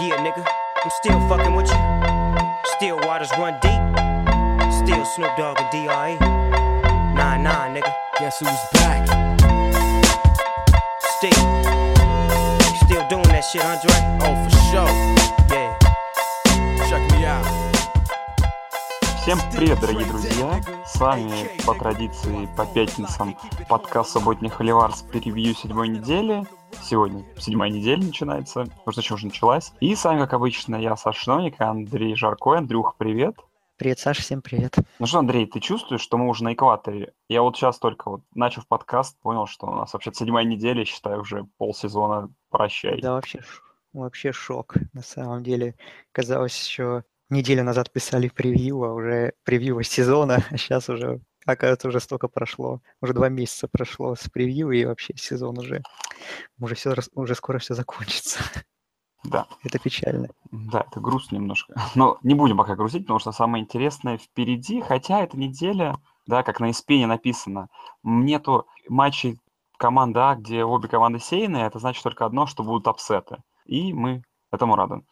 Yeah, nigga, I'm still fucking with you. Still waters run deep. Still Snoop Dogg and D.R.E. Nah, nah, nigga. Guess who's back? Still. Still doing that shit, Andre? Oh, for sure. Yeah. Check me out. Всем привет, дорогие друзья! С вами по традиции по пятницам подкаст «Субботний холивар» с превью седьмой недели. Сегодня седьмая неделя начинается, потому что уже началась. И с вами, как обычно, я, Саша Шноник, и Андрей Жарко. Андрюх, привет! Привет, Саша, всем привет. Ну что, Андрей, ты чувствуешь, что мы уже на экваторе? Я вот сейчас только вот, начав подкаст, понял, что у нас вообще седьмая неделя, считаю, уже полсезона прощай. Да, вообще, вообще шок. На самом деле, казалось, еще неделю назад писали превью, а уже превью сезона, а сейчас уже, оказывается, уже столько прошло. Уже два месяца прошло с превью, и вообще сезон уже, уже, все, уже скоро все закончится. Да. Это печально. Да, это грустно немножко. Но не будем пока грустить, потому что самое интересное впереди. Хотя эта неделя, да, как на Испене написано, нету матчей команды А, где обе команды сейные. Это значит только одно, что будут апсеты. И мы этому рады.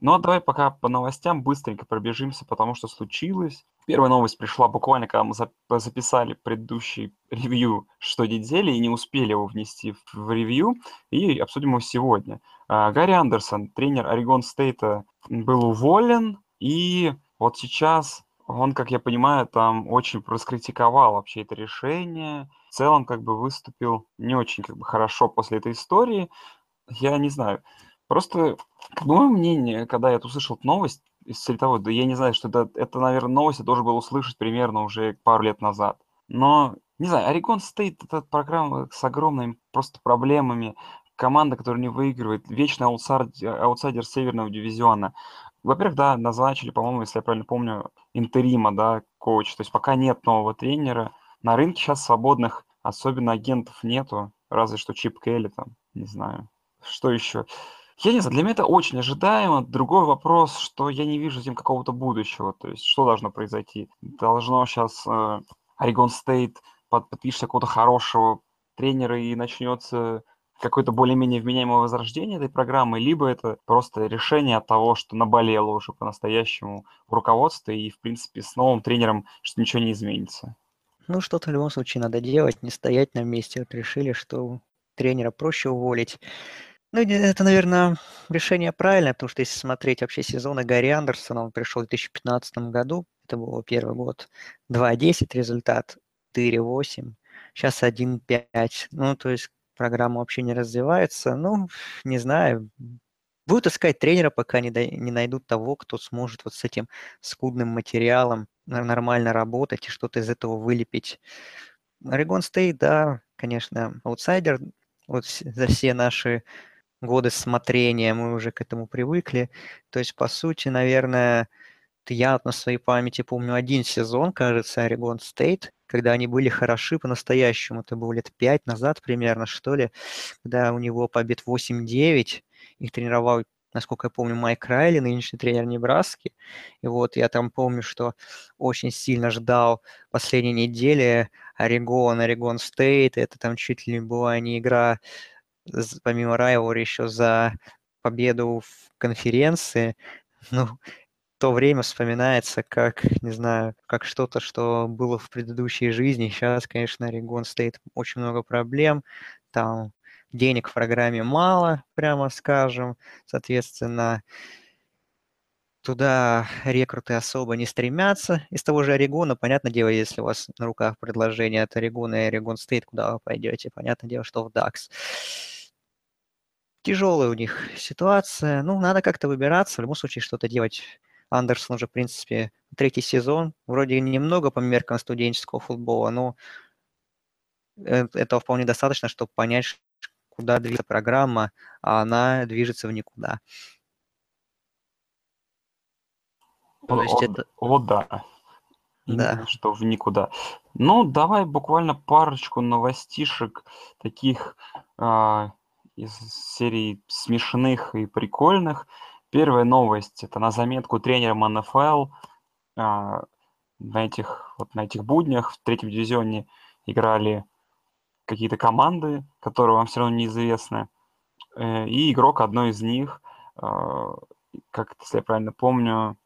Но давай пока по новостям быстренько пробежимся, потому что случилось. Первая новость пришла буквально, когда мы записали предыдущий ревью что недели и не успели его внести в ревью, и обсудим его сегодня. А, Гарри Андерсон, тренер Орегон Стейта, был уволен, и вот сейчас он, как я понимаю, там очень раскритиковал вообще это решение. В целом, как бы выступил не очень как бы хорошо после этой истории. Я не знаю. Просто, мое мнение, когда я услышал новость из того, да я не знаю, что это, это, наверное, новость я должен был услышать примерно уже пару лет назад. Но, не знаю, Орегон Стейт – это программа с огромными просто проблемами, команда, которая не выигрывает, вечный аутсайдер, аутсайдер северного дивизиона. Во-первых, да, назначили, по-моему, если я правильно помню, interim а, да, коуч. То есть пока нет нового тренера. На рынке сейчас свободных особенно агентов нету, разве что Чип Келли там, не знаю. Что еще? Я не знаю, для меня это очень ожидаемо. Другой вопрос, что я не вижу этим какого-то будущего. То есть что должно произойти? Должно сейчас э, Орегон Стейт под, подпишется какого-то хорошего тренера и начнется какое-то более-менее вменяемое возрождение этой программы, либо это просто решение от того, что наболело уже по-настоящему в руководстве, и, в принципе, с новым тренером что ничего не изменится. Ну, что-то в любом случае надо делать, не стоять на месте. Вот решили, что тренера проще уволить. Ну, это, наверное, решение правильное, потому что если смотреть вообще сезоны Гарри Андерсона, он пришел в 2015 году, это был первый год, 2-10 результат, 4-8, сейчас 1-5. Ну, то есть программа вообще не развивается. Ну, не знаю. Будут искать тренера, пока не, не найдут того, кто сможет вот с этим скудным материалом нормально работать и что-то из этого вылепить. Орегон Стейт, да, конечно, аутсайдер. Вот за все наши годы смотрения мы уже к этому привыкли. То есть, по сути, наверное, я на своей памяти помню один сезон, кажется, Орегон Стейт, когда они были хороши по-настоящему. Это было лет пять назад примерно, что ли, когда у него побед 8-9, их тренировал насколько я помню, Майк Райли, нынешний тренер Небраски. И вот я там помню, что очень сильно ждал последней недели Орегон, Орегон Стейт. Это там чуть ли была не игра, помимо Райвори, еще за победу в конференции. Ну, то время вспоминается как, не знаю, как что-то, что было в предыдущей жизни. Сейчас, конечно, Орегон стоит очень много проблем. Там денег в программе мало, прямо скажем. Соответственно, туда рекруты особо не стремятся. Из того же Орегона, понятное дело, если у вас на руках предложение от Орегона и Орегон Стейт, куда вы пойдете, понятное дело, что в DAX. Тяжелая у них ситуация. Ну, надо как-то выбираться, в любом случае что-то делать Андерсон уже, в принципе, третий сезон. Вроде немного по меркам студенческого футбола, но э, этого вполне достаточно, чтобы понять, куда движется программа, а она движется в никуда. То есть это... вот да. Именно да. что в никуда. Ну, давай буквально парочку новостишек таких э, из серии смешных и прикольных. Первая новость, это на заметку тренером НФЛ. А, на этих, вот на этих буднях в третьем дивизионе играли какие-то команды, которые вам все равно неизвестны. Э, и игрок одной из них э, как, если я правильно помню,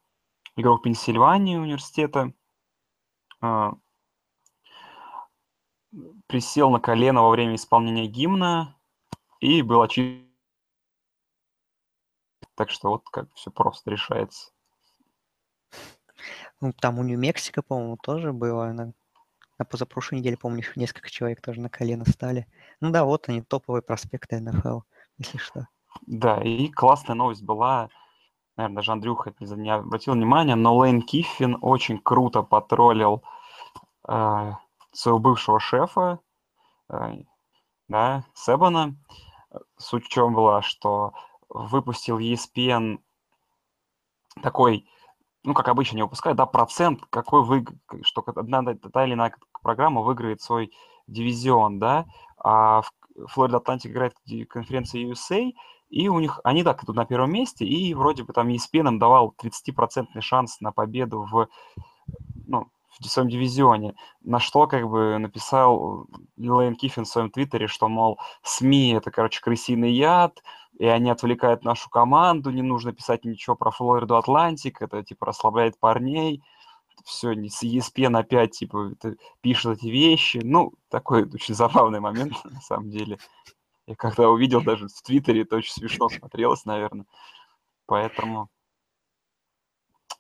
игрок Пенсильвании университета, э, присел на колено во время исполнения гимна и был очищен. Так что вот как все просто решается. Ну, там у Нью-Мексико, по-моему, тоже было. На, на позапрошлой неделе, помню, несколько человек тоже на колено стали. Ну да, вот они, топовые проспекты НФЛ, если что. Да, и классная новость была, наверное, даже Андрюха не, не обратил внимания, но Лейн Киффин очень круто потроллил э, своего бывшего шефа, э, да, Себана. Суть в чем была, что выпустил ESPN такой, ну, как обычно не выпускают, да, процент, какой вы, что одна та или иная программа выиграет свой дивизион, да, а Флорида Атлантик играет в конференции USA, и у них, они так идут на первом месте, и вроде бы там ESPN давал 30% шанс на победу в, в своем дивизионе, на что как бы написал Лейн Киффин в своем твиттере, что, мол, СМИ это, короче, крысиный яд, и они отвлекают нашу команду, не нужно писать ничего про Флориду Атлантик, это, типа, расслабляет парней, все, с ESPN опять, типа, пишет эти вещи, ну, такой очень забавный момент, на самом деле. Я когда увидел даже в Твиттере, это очень смешно смотрелось, наверное. Поэтому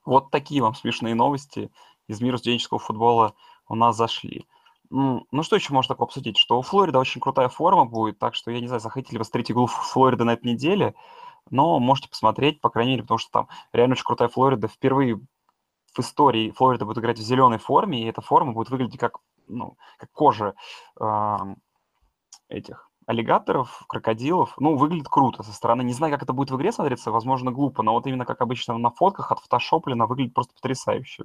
вот такие вам смешные новости из мира студенческого футбола у нас зашли. Ну, что еще можно такое обсудить? Что у Флорида очень крутая форма будет, так что, я не знаю, захотите ли посмотреть игру Флорида на этой неделе, но можете посмотреть, по крайней мере, потому что там реально очень крутая Флорида. Впервые в истории Флорида будет играть в зеленой форме, и эта форма будет выглядеть как, ну, как кожа э, этих аллигаторов, крокодилов. Ну, выглядит круто со стороны. Не знаю, как это будет в игре смотреться, возможно, глупо, но вот именно как обычно на фотках от фотошоплена выглядит просто потрясающе.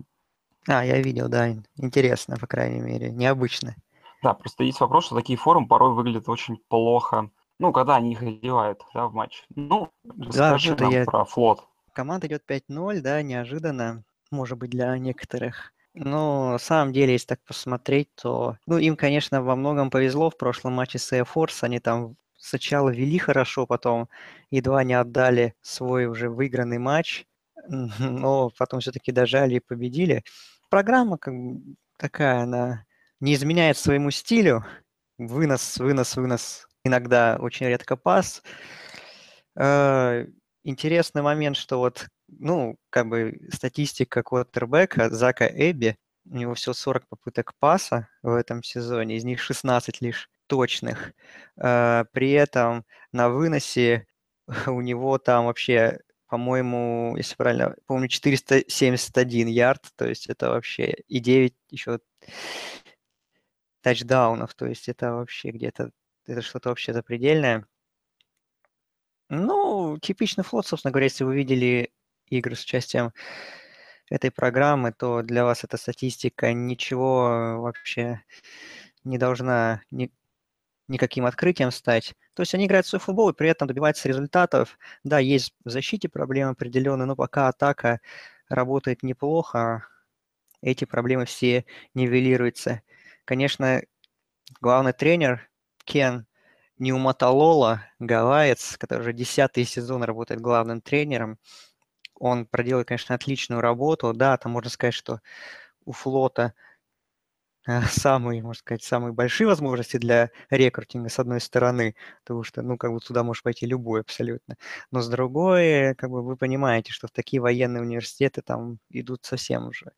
А, я видел, да. Интересно, по крайней мере. Необычно. Да, просто есть вопрос, что такие форумы порой выглядят очень плохо. Ну, когда они их одевают, да, в матч. Ну, расскажи да, нам я... про флот. Команда идет 5-0, да, неожиданно, может быть, для некоторых. Но на самом деле, если так посмотреть, то... Ну, им, конечно, во многом повезло в прошлом матче с Air Force. Они там сначала вели хорошо, потом едва не отдали свой уже выигранный матч, но потом все-таки дожали и победили. Программа как бы такая, она не изменяет своему стилю. Вынос, вынос, вынос. Иногда очень редко пас. Э, интересный момент, что вот ну, как бы статистика квотербека Зака Эбби, у него всего 40 попыток паса в этом сезоне, из них 16 лишь точных. А, при этом на выносе у него там вообще, по-моему, если правильно помню, 471 ярд, то есть это вообще и 9 еще тачдаунов, то есть это вообще где-то, это что-то вообще запредельное. Ну, типичный флот, собственно говоря, если вы видели игр с участием этой программы, то для вас эта статистика ничего вообще не должна ни, никаким открытием стать. То есть они играют в свой футбол и при этом добиваются результатов. Да, есть в защите проблемы определенные, но пока атака работает неплохо, эти проблемы все нивелируются. Конечно, главный тренер Кен Неуматалола, гавайец, который уже десятый сезон работает главным тренером, он проделал, конечно, отличную работу. Да, там можно сказать, что у флота самые, можно сказать, самые большие возможности для рекрутинга, с одной стороны, потому что, ну, как бы туда может пойти любой абсолютно. Но с другой, как бы вы понимаете, что в такие военные университеты там идут совсем уже,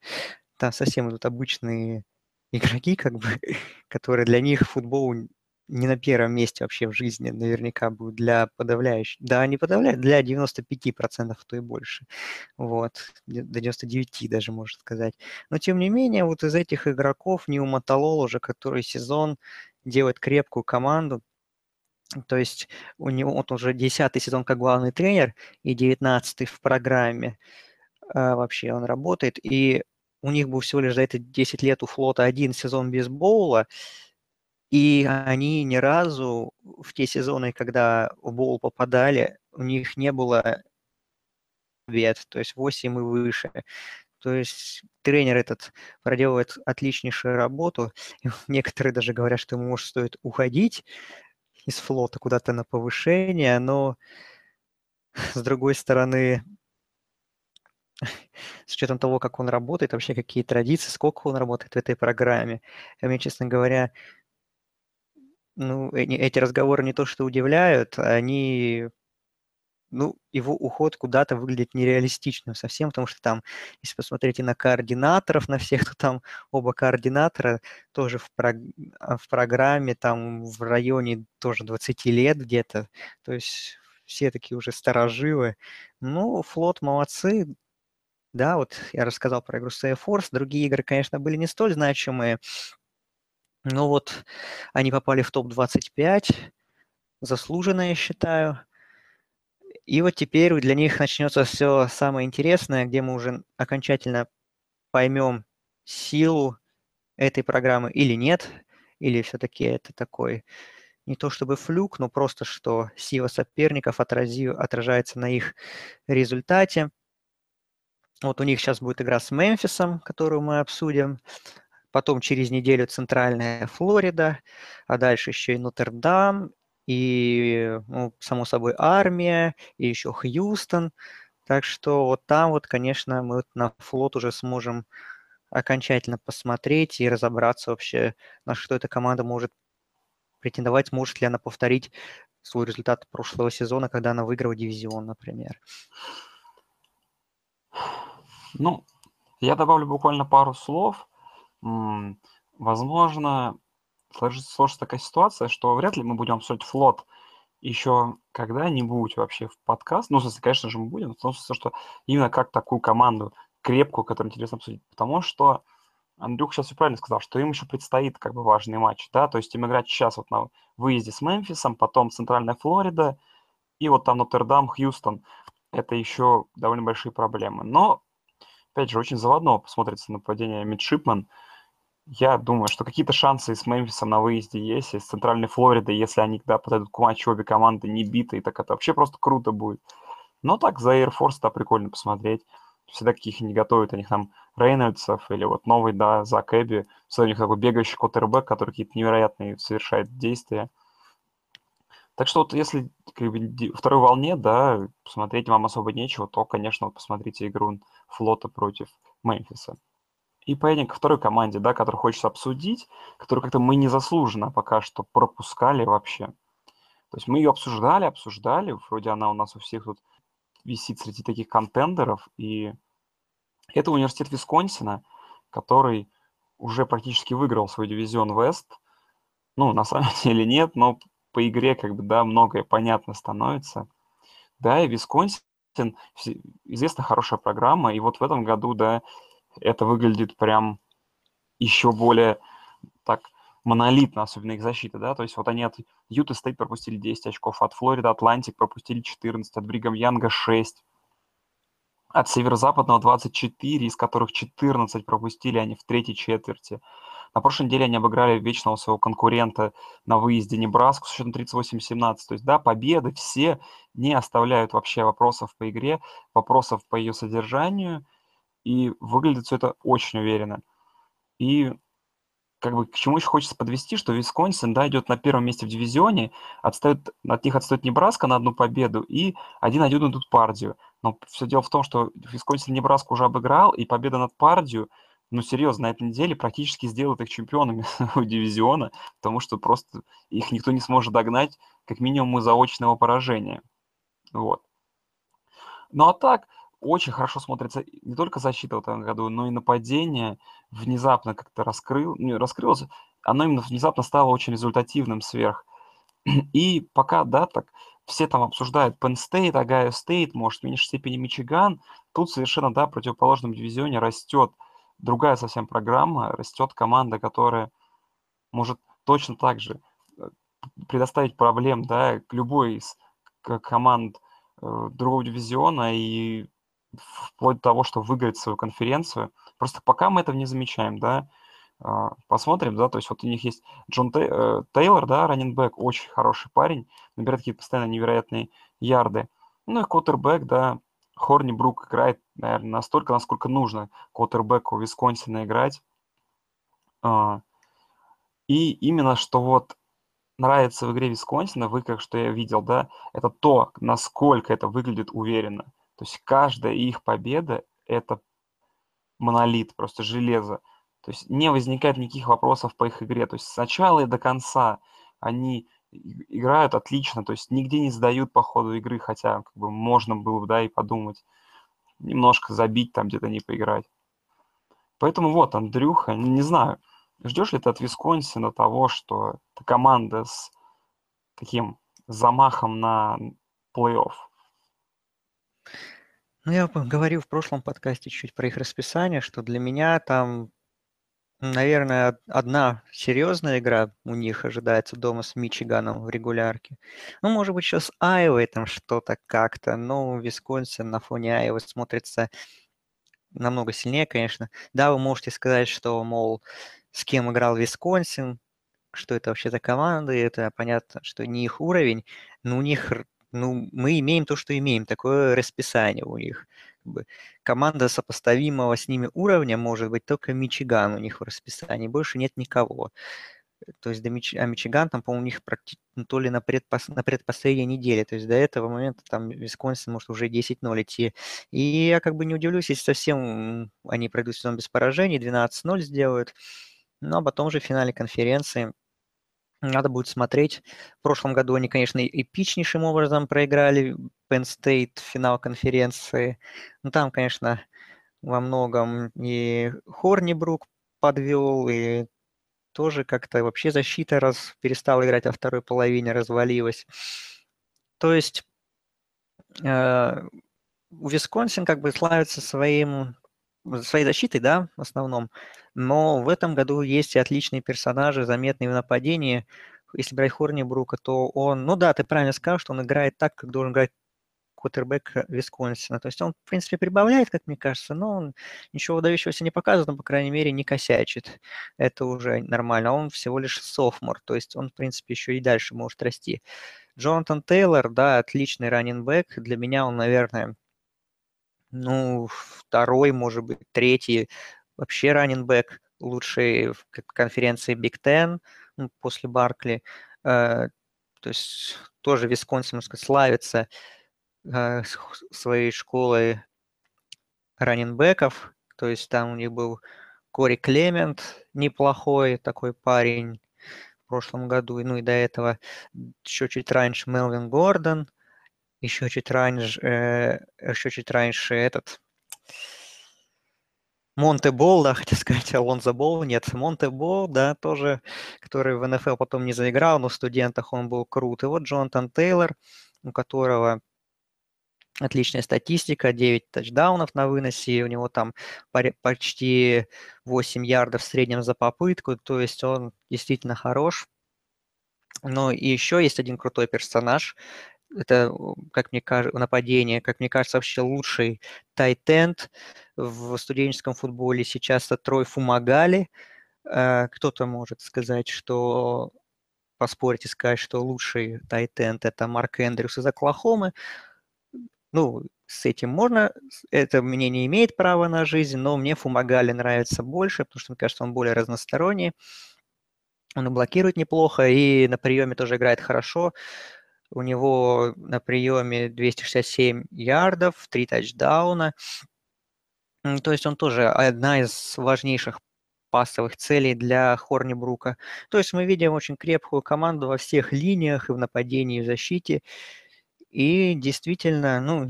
там совсем идут обычные игроки, как бы, которые для них футбол не на первом месте вообще в жизни наверняка будет для подавляющих. Да, не подавляет, для 95%, то и больше. Вот, до 99 даже, можно сказать. Но, тем не менее, вот из этих игроков Неуматолол уже который сезон делает крепкую команду, то есть у него вот уже 10 сезон как главный тренер и 19 в программе а, вообще он работает. И у них был всего лишь за эти 10 лет у флота один сезон без боула, и они ни разу в те сезоны, когда в боул попадали, у них не было бед, то есть 8 и выше. То есть тренер этот проделывает отличнейшую работу. Некоторые даже говорят, что ему, может, стоит уходить из флота куда-то на повышение, но с другой стороны, с учетом того, как он работает, вообще какие традиции, сколько он работает в этой программе, мне, честно говоря, ну, эти разговоры не то что удивляют, они ну, его уход куда-то выглядит нереалистичным совсем, потому что там, если посмотреть и на координаторов, на всех, то там оба координатора тоже в, прог... А, в программе, там в районе тоже 20 лет где-то, то есть все такие уже старожилы. Ну, флот молодцы, да, вот я рассказал про игру Sea Force, другие игры, конечно, были не столь значимые, но вот они попали в топ-25, заслуженно, я считаю. И вот теперь для них начнется все самое интересное, где мы уже окончательно поймем силу этой программы или нет, или все-таки это такой не то чтобы флюк, но просто что сила соперников отрази, отражается на их результате. Вот у них сейчас будет игра с Мемфисом, которую мы обсудим. Потом через неделю Центральная Флорида, а дальше еще и Нотр-Дам, и, ну, само собой, армия, и еще Хьюстон. Так что вот там вот, конечно, мы вот на флот уже сможем окончательно посмотреть и разобраться вообще, на что эта команда может претендовать, может ли она повторить свой результат прошлого сезона, когда она выиграла дивизион, например. Ну, я добавлю буквально пару слов. Возможно, сложится такая ситуация, что вряд ли мы будем обсуждать флот еще когда-нибудь вообще в подкаст. Ну, в смысле, конечно же, мы будем, в том смысле, что именно как такую команду крепкую, которую интересно обсудить. Потому что Андрюх сейчас все правильно сказал, что им еще предстоит как бы важный матч, да, то есть им играть сейчас вот на выезде с Мемфисом, потом Центральная Флорида, и вот там Нотр-Дам, Хьюстон. Это еще довольно большие проблемы. Но, опять же, очень заводно посмотрится нападение Мидшипман – я думаю, что какие-то шансы с Мемфисом на выезде есть, и с Центральной Флоридой, если они да, подойдут к матчу обе команды не битые, так это вообще просто круто будет. Но так за Air Force да, прикольно посмотреть. Всегда каких не готовят, у них там Рейнольдсов или вот новый, да, Зак Эбби. Всегда у них такой бегающий квотербек, который какие-то невероятные совершает действия. Так что вот если как бы, второй волне, да, посмотреть вам особо нечего, то, конечно, вот посмотрите игру флота против Мемфиса. И поедем ко второй команде, да, которую хочется обсудить, которую как-то мы незаслуженно пока что пропускали вообще. То есть мы ее обсуждали, обсуждали, вроде она у нас у всех тут висит среди таких контендеров, и это университет Висконсина, который уже практически выиграл свой дивизион Вест. Ну, на самом деле нет, но по игре как бы, да, многое понятно становится. Да, и Висконсин известна хорошая программа, и вот в этом году, да, это выглядит прям еще более так монолитно, особенно их защита, да, то есть вот они от Юта Стейт пропустили 10 очков, от Флорида Атлантик пропустили 14, от Бригам Янга 6, от Северо-Западного 24, из которых 14 пропустили они в третьей четверти. На прошлой неделе они обыграли вечного своего конкурента на выезде Небраску с счетом 38-17. То есть, да, победы все не оставляют вообще вопросов по игре, вопросов по ее содержанию – и выглядит все это очень уверенно. И как бы к чему еще хочется подвести, что Висконсин, да, идет на первом месте в дивизионе, отстает, от них отстает Небраска на одну победу и один-один идут Пардию. Но все дело в том, что Висконсин Небраску уже обыграл, и победа над Пардию, ну, серьезно, на этой неделе практически сделает их чемпионами дивизиона, потому что просто их никто не сможет догнать, как минимум из заочного поражения. Вот. Ну, а так, очень хорошо смотрится не только защита в этом году, но и нападение внезапно как-то раскрыл, не, раскрылось, оно именно внезапно стало очень результативным сверх. И пока, да, так все там обсуждают Penn State, Ohio State, может, в меньшей степени Мичиган, тут совершенно, да, в противоположном дивизионе растет другая совсем программа, растет команда, которая может точно так же э, предоставить проблем, да, к любой из команд э, другого дивизиона и вплоть до того, что выиграть свою конференцию. Просто пока мы этого не замечаем, да, а, посмотрим, да, то есть вот у них есть Джон э, Тейлор, да, раннинбэк, очень хороший парень, набирает какие-то постоянно невероятные ярды. Ну и квотербек, да, Хорни Брук играет, наверное, настолько, насколько нужно квотербеку Висконсина играть. А, и именно что вот нравится в игре Висконсина, вы как что я видел, да, это то, насколько это выглядит уверенно. То есть каждая их победа – это монолит, просто железо. То есть не возникает никаких вопросов по их игре. То есть с начала и до конца они играют отлично, то есть нигде не сдают по ходу игры, хотя как бы можно было бы, да, и подумать, немножко забить там где-то не поиграть. Поэтому вот, Андрюха, не знаю, ждешь ли ты от Висконсина того, что команда с таким замахом на плей-офф? Ну, я говорил в прошлом подкасте чуть про их расписание, что для меня там, наверное, одна серьезная игра у них ожидается дома с Мичиганом в регулярке. Ну, может быть, еще с Айвой там что-то как-то, но Висконсин на фоне Айвы смотрится намного сильнее, конечно. Да, вы можете сказать, что, мол, с кем играл Висконсин, что это вообще за команда, и это понятно, что не их уровень, но у них, ну, мы имеем то, что имеем, такое расписание у них. Как бы, команда сопоставимого с ними уровня может быть только Мичиган у них в расписании, больше нет никого. То есть до Мич... а Мичиган там, по-моему, у них практи... Ну, то ли на, предпос... на предпоследней неделе. То есть до этого момента там Висконсин может уже 10-0 идти. И я как бы не удивлюсь, если совсем они пройдут сезон без поражений, 12-0 сделают. Ну, а потом же в финале конференции надо будет смотреть. В прошлом году они, конечно, эпичнейшим образом проиграли Penn State финал конференции. Ну, там, конечно, во многом и Хорнибрук подвел, и тоже как-то вообще защита раз перестала играть, во второй половине развалилась. То есть э, Висконсин как бы славится своим своей защитой, да, в основном. Но в этом году есть и отличные персонажи, заметные в нападении. Если брать Хорнибрука, то он, ну да, ты правильно сказал, что он играет так, как должен играть квотербек Висконсина. То есть он, в принципе, прибавляет, как мне кажется, но он ничего выдающегося не показывает, но, по крайней мере, не косячит. Это уже нормально. Он всего лишь софмор, то есть он, в принципе, еще и дальше может расти. Джонатан Тейлор, да, отличный раннинбэк. Для меня он, наверное, ну, второй, может быть, третий вообще раннинбэк лучший в конференции Big Ten ну, после Баркли. Э, то есть тоже Висконсин, можно сказать, славится э, своей школой раннинбеков. То есть там у них был Кори Клемент, неплохой такой парень в прошлом году, ну и до этого еще чуть раньше Мелвин Гордон – еще чуть раньше, э, еще чуть раньше этот Монте Бол, да, хотел сказать, Алонзо Бол, нет, Монте Бол, да, тоже, который в НФЛ потом не заиграл, но в студентах он был крут. И вот Джонатан Тейлор, у которого отличная статистика, 9 тачдаунов на выносе, у него там почти 8 ярдов в среднем за попытку, то есть он действительно хорош. Но и еще есть один крутой персонаж, это, как мне кажется, нападение, как мне кажется, вообще лучший тайтенд в студенческом футболе сейчас это Трой Фумагали. Э, кто-то может сказать, что поспорить и сказать, что лучший тайтенд это Марк Эндрюс из Оклахомы. Ну, с этим можно, это мнение имеет право на жизнь, но мне Фумагали нравится больше, потому что, мне кажется, он более разносторонний. Он и блокирует неплохо, и на приеме тоже играет хорошо. У него на приеме 267 ярдов, 3 тачдауна. То есть он тоже одна из важнейших пасовых целей для Хорнибрука. То есть мы видим очень крепкую команду во всех линиях, и в нападении, и в защите. И действительно, ну,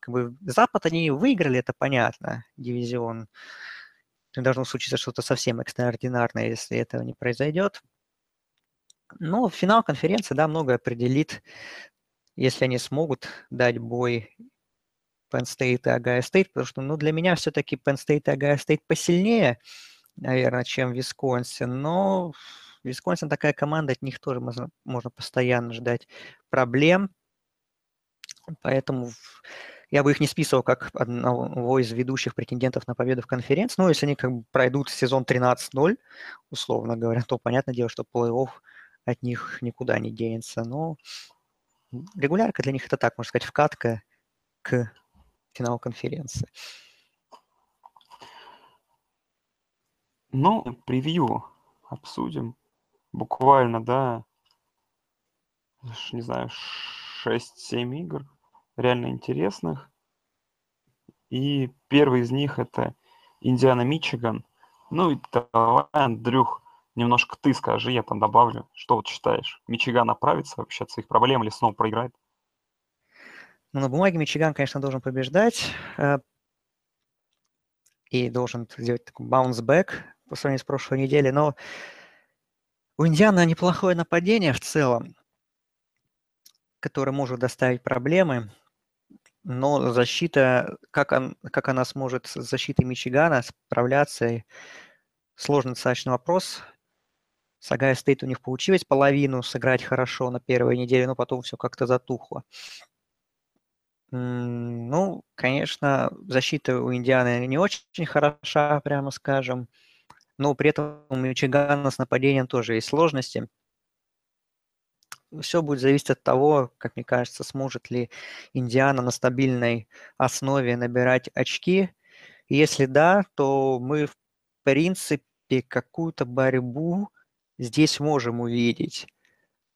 как бы Запад они выиграли, это понятно, дивизион. Должно случиться что-то совсем экстраординарное, если этого не произойдет. Но финал конференции, да, многое определит, если они смогут дать бой Penn State и Агайо State, потому что, ну, для меня все-таки Penn State и Агайо State посильнее, наверное, чем Висконсин, но Висконсин такая команда, от них тоже можно, можно постоянно ждать проблем, поэтому я бы их не списывал как одного из ведущих претендентов на победу в конференции. Ну, если они как бы пройдут сезон 13-0, условно говоря, то понятное дело, что плей-офф от них никуда не денется. Но регулярка для них это так, можно сказать, вкатка к финалу конференции. Ну, превью обсудим. Буквально, да, не знаю, 6-7 игр реально интересных. И первый из них это Индиана Мичиган. Ну и давай, Андрюх, немножко ты скажи, я там добавлю. Что вот считаешь? Мичиган оправится вообще от своих проблем или снова проиграет? Ну, на бумаге Мичиган, конечно, должен побеждать э, и должен сделать такой bounce-back по сравнению с прошлой неделей, но у Индианы неплохое нападение в целом, которое может доставить проблемы, но защита, как, он, как она сможет с защитой Мичигана справляться, сложный достаточно вопрос. С Ohio State у них получилось половину сыграть хорошо на первой неделе, но потом все как-то затухло. Ну, конечно, защита у Индианы не очень хороша, прямо скажем. Но при этом у Мичигана с нападением тоже есть сложности. Все будет зависеть от того, как мне кажется, сможет ли Индиана на стабильной основе набирать очки. Если да, то мы, в принципе, какую-то борьбу здесь можем увидеть.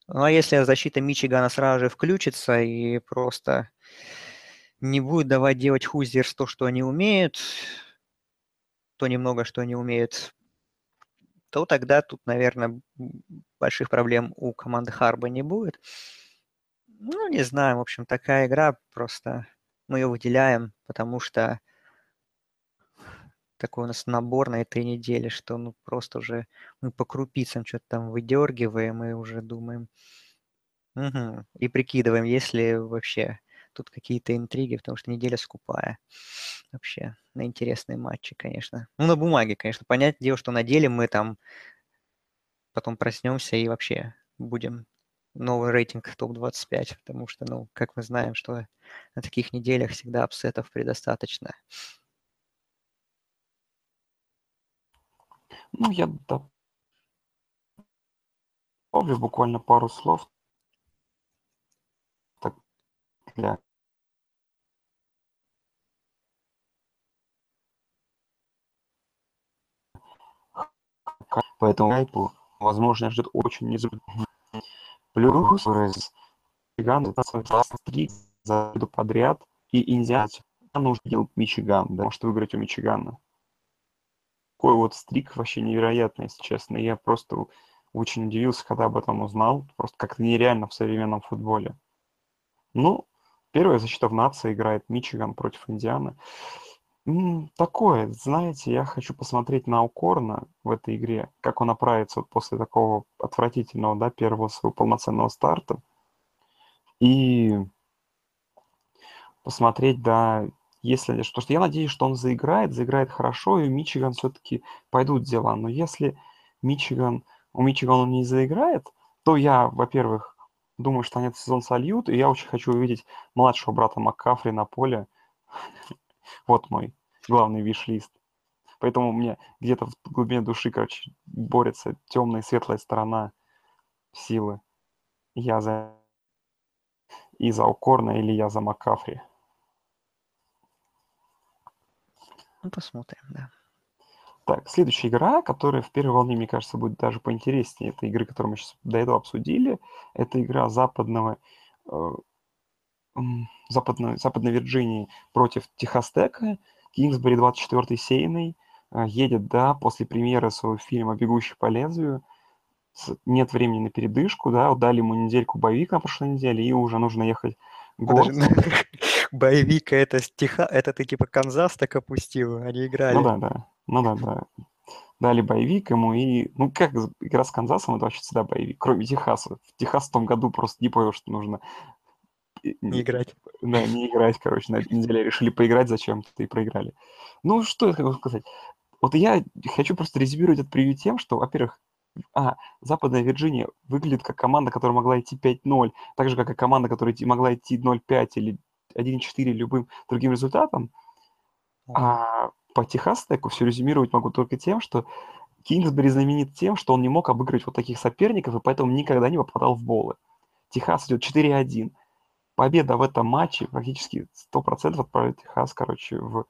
Ну а если защита Мичигана сразу же включится и просто не будет давать делать Хузерс то, что они умеют, то немного, что они умеют, то тогда тут, наверное, больших проблем у команды Харба не будет. Ну, не знаю, в общем, такая игра, просто мы ее выделяем, потому что такой у нас набор на этой неделе, что ну просто уже мы по крупицам что-то там выдергиваем и уже думаем. Угу. И прикидываем, если вообще тут какие-то интриги, потому что неделя скупая вообще на интересные матчи, конечно. Ну, на бумаге, конечно. Понятное дело, что на деле мы там потом проснемся и вообще будем новый рейтинг топ-25, потому что, ну, как мы знаем, что на таких неделях всегда апсетов предостаточно. Ну, я добавлю буквально пару слов так, для Поэтому хайпу, возможно, ждет очень незабываемый. Плюс Мичиган три за подряд, и Индиана нужно делать Мичиган, да, может выиграть у Мичигана такой вот стрик вообще невероятный, если честно. Я просто очень удивился, когда об этом узнал. Просто как-то нереально в современном футболе. Ну, первая защита в нации играет Мичиган против Индианы. Такое, знаете, я хочу посмотреть на Укорна в этой игре, как он оправится вот после такого отвратительного, да, первого своего полноценного старта. И посмотреть, да, если, потому что я надеюсь, что он заиграет, заиграет хорошо, и Мичиган все-таки пойдут дела. Но если Мичиган, у Мичигана он не заиграет, то я, во-первых, думаю, что они этот сезон сольют, и я очень хочу увидеть младшего брата Маккафри на поле. Вот мой главный виш-лист. Поэтому у меня где-то в глубине души, короче, борется темная и светлая сторона силы. Я за и за Укорна или я за Маккафри. Ну, посмотрим, да. Так, следующая игра, которая в первой волне, мне кажется, будет даже поинтереснее. Это игры, которые мы сейчас до этого обсудили. Это игра западного, э, западной, западной Вирджинии против Техастека. Кингсбери 24-й сейный э, едет, да, после премьеры своего фильма «Бегущий по лезвию». С, нет времени на передышку, да, дали ему недельку боевик на прошлой неделе, и уже нужно ехать год. боевика это стиха, это ты типа Канзас так опустил, они играли. Ну да, да. Ну да, да. Дали боевик ему, и, ну как, игра с Канзасом, это вообще всегда боевик, кроме Техаса. В Техас в том году просто не понял, что нужно... Не играть. Да, не играть, короче, на этой неделе решили поиграть зачем-то и проиграли. Ну, что я хотел сказать? Вот я хочу просто резюмировать это превью тем, что, во-первых, а, Западная Вирджиния выглядит как команда, которая могла идти 5-0, так же, как и команда, которая могла идти 0-5 или 1-4 любым другим результатом. А по Техас-теку все резюмировать могу только тем, что Кингсбери знаменит тем, что он не мог обыграть вот таких соперников, и поэтому никогда не попадал в болы. Техас идет 4-1. Победа в этом матче практически 100% отправит Техас, короче, в,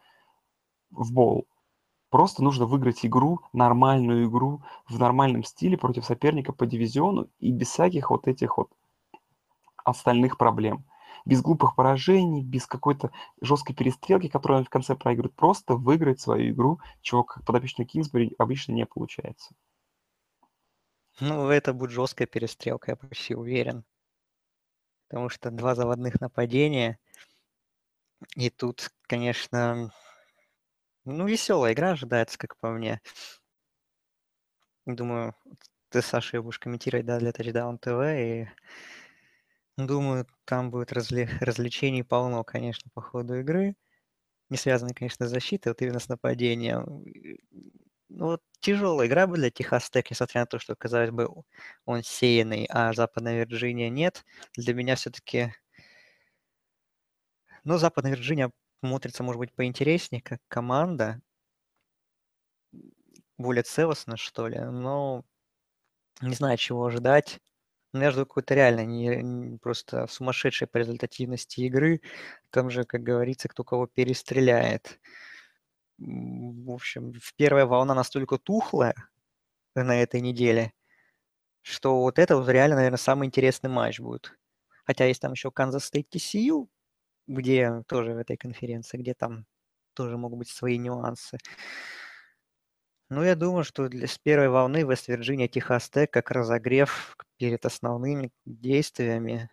в бол. Просто нужно выиграть игру, нормальную игру, в нормальном стиле против соперника по дивизиону и без всяких вот этих вот остальных проблем. Без глупых поражений, без какой-то жесткой перестрелки, которую он в конце проигрывает. Просто выиграть свою игру, чего как подопечный Кингсбери обычно не получается. Ну, это будет жесткая перестрелка, я почти уверен. Потому что два заводных нападения. И тут, конечно, ну, веселая игра ожидается, как по мне. Думаю, ты, Саша, ее будешь комментировать, да, для Touchdown TV, и думаю, там будет разли... развлечений полно, конечно, по ходу игры. Не связанные, конечно, с защитой, вот именно с нападением. Ну, вот тяжелая игра была для Техас Тек, несмотря на то, что, казалось бы, он сеянный, а Западная Вирджиния нет. Для меня все-таки... Ну, Западная Вирджиния смотрится, может быть, поинтереснее, как команда. Более целостно, что ли. Но не знаю, чего ожидать. Но я жду какой-то реально не, просто сумасшедшей по результативности игры. Там же, как говорится, кто кого перестреляет. В общем, первая волна настолько тухлая на этой неделе, что вот это вот реально, наверное, самый интересный матч будет. Хотя есть там еще Kansas State TCU, где тоже в этой конференции, где там тоже могут быть свои нюансы. Ну, я думаю, что для, с первой волны Вест-Вирджиния, Техас Тек, как разогрев перед основными действиями,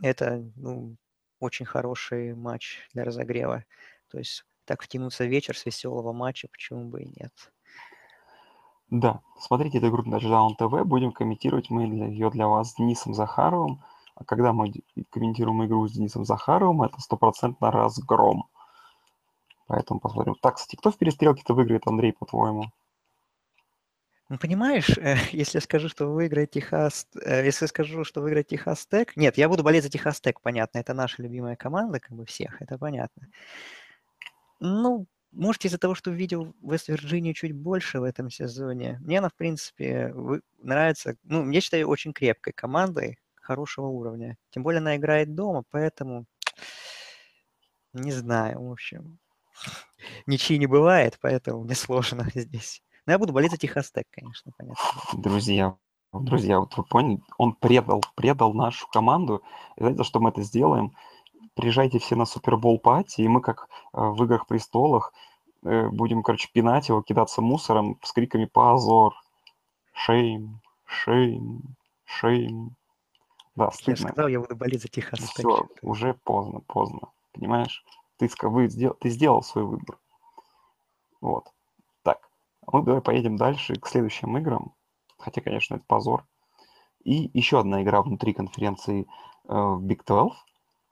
это ну, очень хороший матч для разогрева. То есть так втянуться вечер с веселого матча, почему бы и нет. Да, смотрите эту игру на Touchdown TV, будем комментировать мы ее для вас с Денисом Захаровым. А когда мы комментируем игру с Денисом Захаровым, это стопроцентно разгром. Поэтому посмотрим. Так, кстати, кто в перестрелке-то выиграет, Андрей, по-твоему? Ну, понимаешь, э, если я скажу, что выиграет Техас, э, если я скажу, что выиграет Техас Тек, нет, я буду болеть за Техас Тек, понятно, это наша любимая команда, как бы всех, это понятно. Ну, может, из-за того, что увидел Вест-Вирджинию чуть больше в этом сезоне, мне она, в принципе, нравится, ну, я считаю, очень крепкой командой, хорошего уровня. Тем более она играет дома, поэтому не знаю, в общем. Ничьи не бывает, поэтому мне сложно здесь. Но я буду болеть за Техастек, конечно, понятно. Друзья, друзья, вот вы поняли, он предал, предал нашу команду. И знаете, что мы это сделаем? Приезжайте все на Super Bowl party, и мы, как э, в «Играх престолах», э, будем, короче, пинать его, кидаться мусором с криками «Позор! Shame! Shame! Shame!» Да, стыдно. Я же сказал, я буду болеть за Техас. Все, уже поздно, поздно. Понимаешь? Ты, вы, ты сделал свой выбор. Вот. Так. Мы давай поедем дальше к следующим играм. Хотя, конечно, это позор. И еще одна игра внутри конференции э, в Big 12.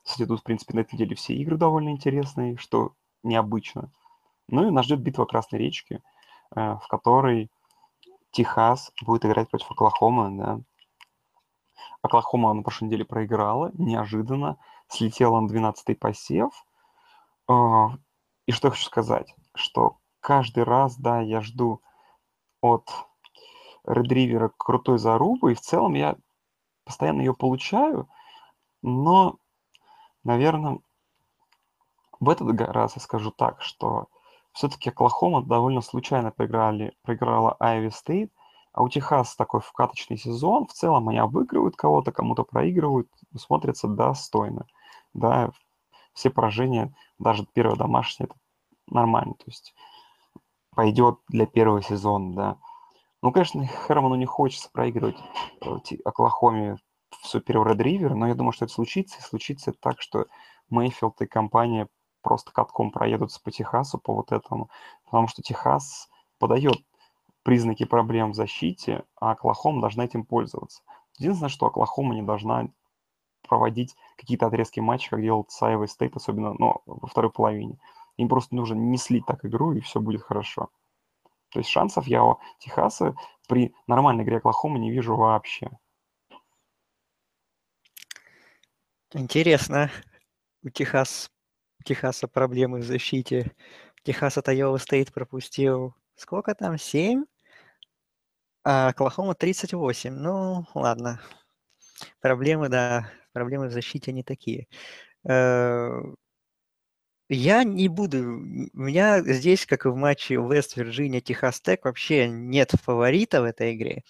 Кстати, тут, в принципе, на этой неделе все игры довольно интересные, что необычно. Ну и нас ждет битва Красной речки, э, в которой Техас будет играть против Оклахомы, да. Оклахома на прошлой неделе проиграла, неожиданно, слетела на 12-й посев. А, и что я хочу сказать, что каждый раз, да, я жду от Редривера крутой зарубы, и в целом я постоянно ее получаю, но, наверное, в этот раз я скажу так, что все-таки Оклахома довольно случайно проиграли, проиграла Айви Стейт, а у Техаса такой вкаточный сезон, в целом они обыгрывают кого-то, кому-то проигрывают, смотрятся достойно. Да, все поражения, даже первое домашнее, это нормально, то есть пойдет для первого сезона, да. Ну, конечно, Херману не хочется проигрывать э, Оклахоме в Супер Ред Ривер, но я думаю, что это случится, и случится так, что Мейфилд и компания просто катком проедутся по Техасу, по вот этому, потому что Техас подает признаки проблем в защите, а Оклахома должна этим пользоваться. Единственное, что Оклахома не должна проводить какие-то отрезки матча, как делал Сайва Стейт, особенно ну, во второй половине. Им просто нужно не слить так игру, и все будет хорошо. То есть шансов я у Техаса при нормальной игре Оклахомы не вижу вообще. Интересно. У, Техас, Техаса проблемы в защите. Техас от Айова Стейт пропустил сколько там, 7? А Оклахома 38. Ну, ладно. Проблемы, да, проблемы в защите не такие. Э, я не буду... У меня здесь, как и в матче Вест Вирджиния Техас Тек, вообще нет фаворита в этой игре.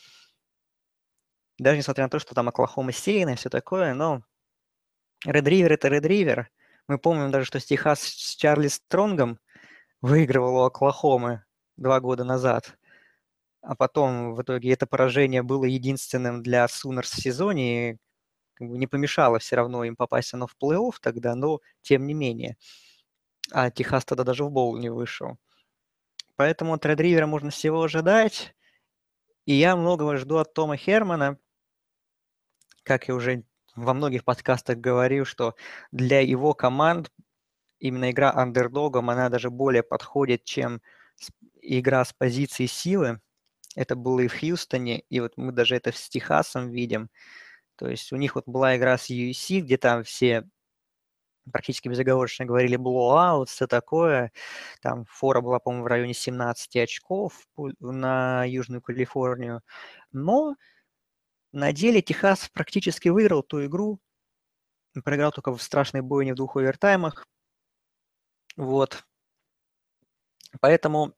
Даже несмотря на то, что там Оклахома сеянная и все такое, но Red River это Red River. Мы помним даже, что Техас с Чарли Стронгом выигрывал у Оклахомы два года назад. А потом в итоге это поражение было единственным для Сунерс в сезоне. И как бы не помешало все равно им попасть оно в плей-офф тогда, но тем не менее. А Техас тогда даже в боул не вышел. Поэтому от Red River можно всего ожидать. И я многого жду от Тома Хермана. Как я уже во многих подкастах говорил, что для его команд именно игра андердогом, она даже более подходит, чем игра с позиции силы. Это было и в Хьюстоне, и вот мы даже это с Техасом видим. То есть у них вот была игра с USC, где там все практически безоговорочно говорили blowout, все такое. Там фора была, по-моему, в районе 17 очков на Южную Калифорнию. Но на деле Техас практически выиграл ту игру. Проиграл только в страшной бойне в двух овертаймах. Вот. Поэтому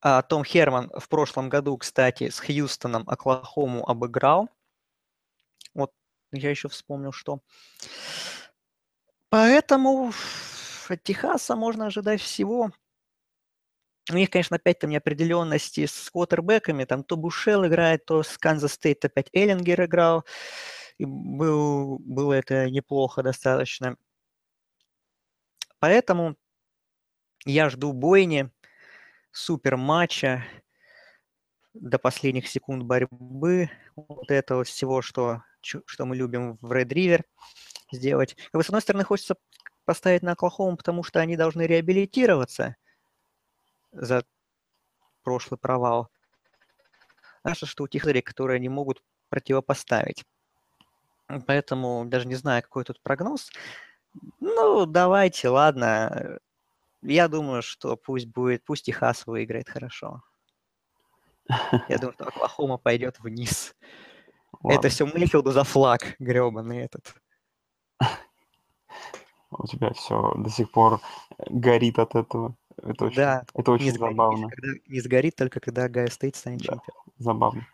а, Том Херман в прошлом году, кстати, с Хьюстоном Оклахому обыграл. Вот я еще вспомнил, что. Поэтому от Техаса можно ожидать всего. У них, конечно, опять там неопределенности с квотербеками. Там то Бушел играет, то с Kansas State опять Эллингер играл. И был, было это неплохо достаточно. Поэтому я жду бойни, супер матча, до последних секунд борьбы, вот этого всего, что, что мы любим в Red River сделать. Как бы, с одной стороны, хочется поставить на Оклахому, потому что они должны реабилитироваться – за прошлый провал. Наша что у тех людей, которые они могут противопоставить. Поэтому даже не знаю, какой тут прогноз. Ну, давайте, ладно. Я думаю, что пусть будет, пусть Техас выиграет хорошо. Я думаю, что Оклахома пойдет вниз. Ладно. Это все Мейфилду за флаг гребаный этот. У тебя все до сих пор горит от этого. Это очень, Да, это очень не сгорит, забавно. когда, не сгорит только когда Гайо Стейт станет Да, чемпионом. забавно.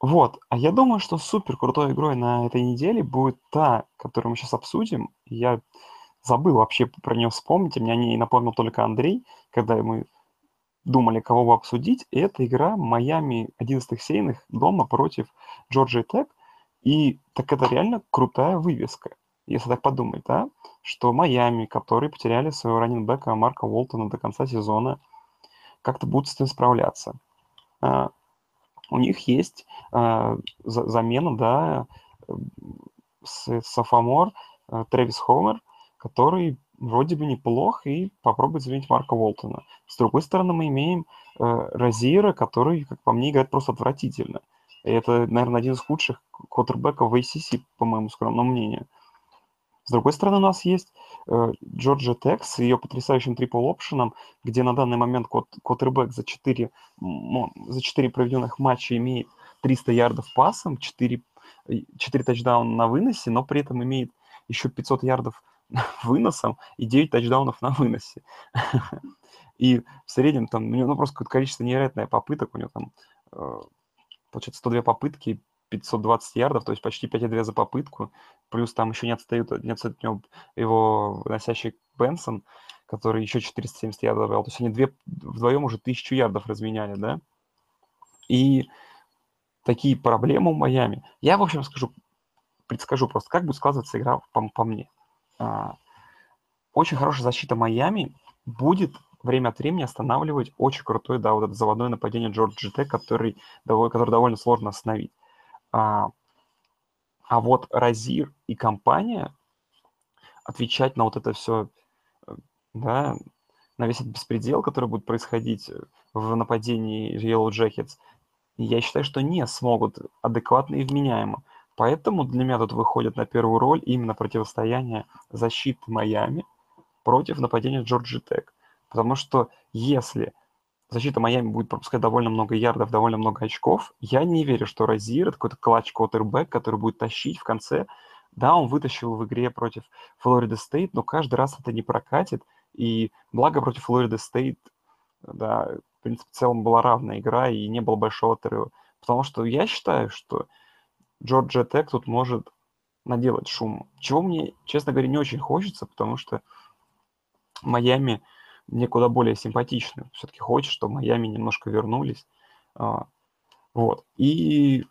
Вот, а я думаю, что супер крутой игрой на этой неделе будет та, которую мы сейчас обсудим. Я забыл вообще про нее вспомнить, и мне о ней напомнил только Андрей, когда мы думали, кого бы обсудить. И это игра Майами 11 сейных дома против Джорджии Тек. И так это реально крутая вывеска, если так подумать, да? Что Майами, которые потеряли своего раненбека Марка Уолтона до конца сезона, как-то будут с этим справляться. А, у них есть а, за- замена, да, с софомор э, Трэвис Хомер, который вроде бы неплох и попробует заменить Марка Уолтона. С другой стороны, мы имеем э, Розиера, который, как по мне, играет просто отвратительно. И это, наверное, один из худших квотербеков в ACC, по моему скромному мнению. С другой стороны, у нас есть э, Джорджия Тек с ее потрясающим трипл-опшеном, где на данный момент квот- квотербек за 4, за 4 проведенных матча имеет 300 ярдов пасом, 4, 4 тачдауна на выносе, но при этом имеет еще 500 ярдов выносом и 9 тачдаунов на выносе. И в среднем там, у него ну, просто какое-то количество невероятное попыток, у него там, э, получается, 102 попытки, 520 ярдов, то есть почти 5,2 за попытку, плюс там еще не отстает, не отстает от него его выносящий Бенсон, который еще 470 ярдов брал, то есть они две, вдвоем уже 1000 ярдов разменяли, да, и такие проблемы у Майами. Я, в общем, скажу, предскажу просто, как будет складываться игра по, по мне. А, очень хорошая защита Майами будет время от времени останавливать очень крутой, да, вот это заводное нападение Джорджи Тек, который, который довольно сложно остановить. А, а вот Разир и компания отвечать на вот это все, да, на весь этот беспредел, который будет происходить в нападении Yellow Jackets, я считаю, что не смогут адекватно и вменяемо. Поэтому для меня тут выходит на первую роль именно противостояние защиты Майами против нападения Джорджи Тек. Потому что если защита Майами будет пропускать довольно много ярдов, довольно много очков, я не верю, что Розир, какой-то clutch квотербек, который будет тащить в конце. Да, он вытащил в игре против Florida State, но каждый раз это не прокатит. И благо против Florida State, да, в принципе, в целом была равная игра и не было большого отрыва. Потому что я считаю, что Джорджия Тек тут может наделать шум. Чего мне, честно говоря, не очень хочется, потому что Майами мне куда более симпатичны. Все-таки хочется, чтобы Майами немножко вернулись. А, вот. И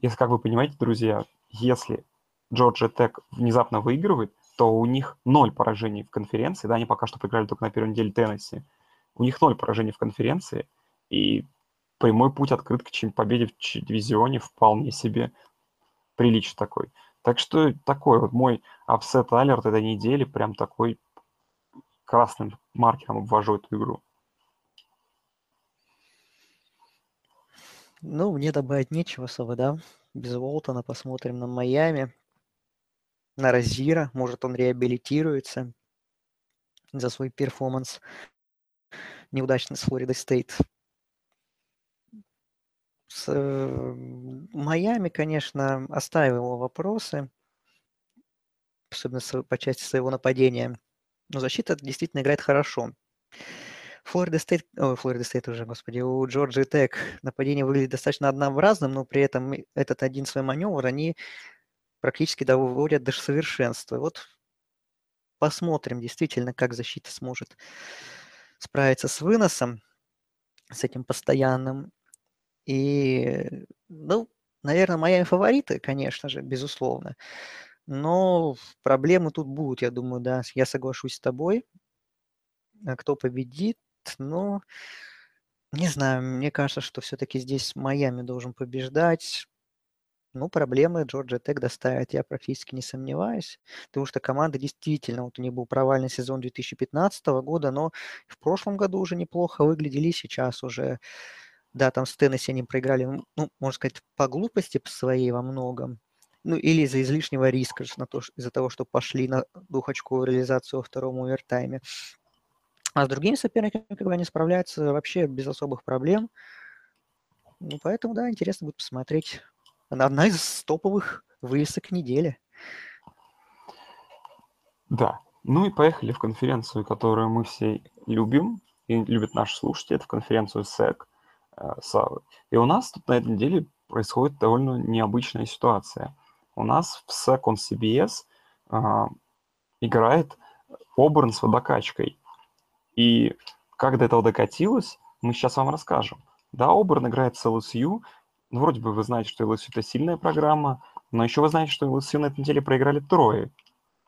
если, как вы понимаете, друзья, если Джорджия Тек внезапно выигрывает, то у них ноль поражений в конференции. Да, они пока что проиграли только на первой неделе Теннесси. У них ноль поражений в конференции. И прямой путь открыт к победе в дивизионе вполне себе приличный такой. Так что такой вот мой upset alert этой недели, прям такой красным маркером обвожу эту игру. Ну, мне добавить нечего особо, да? Без Волтона посмотрим на Майами, на Розира. Может, он реабилитируется за свой перформанс неудачный с Florida State. С э, Майами, конечно, оставил вопросы, особенно по части своего нападения. Но защита действительно играет хорошо. Florida State, ой, Florida State уже, господи, у Джорджии Tech нападение выглядит достаточно однообразным, но при этом этот один свой маневр они практически доводят до совершенства. Вот посмотрим действительно, как защита сможет справиться с выносом, с этим постоянным. И, ну, наверное, мои фавориты, конечно же, безусловно. Но проблемы тут будут, я думаю, да, я соглашусь с тобой. А кто победит, ну, не знаю, мне кажется, что все-таки здесь Майами должен побеждать. Ну, проблемы Джорджия Тек доставит, я практически не сомневаюсь, потому что команда действительно, вот у них был провальный сезон 2015 года, но в прошлом году уже неплохо выглядели, сейчас уже, да, там с Теннесси они проиграли, ну, можно сказать, по глупости по своей во многом, ну, или из-за излишнего риска, на то, из-за того, что пошли на двухочковую реализацию во втором овертайме. А с другими соперниками как бы они справляются вообще без особых проблем. Ну, поэтому, да, интересно будет посмотреть. Одна из топовых вывесок недели. Да. Ну и поехали в конференцию, которую мы все любим и любят наши слушатели. Это конференцию SEC. Э, и у нас тут на этой неделе происходит довольно необычная ситуация. У нас в SEC on CBS э, играет Оберн с водокачкой. И как до этого докатилось, мы сейчас вам расскажем. Да, Оберн играет с LSU. Ну, вроде бы вы знаете, что LSU это сильная программа, но еще вы знаете, что LSU на этой неделе проиграли Troy.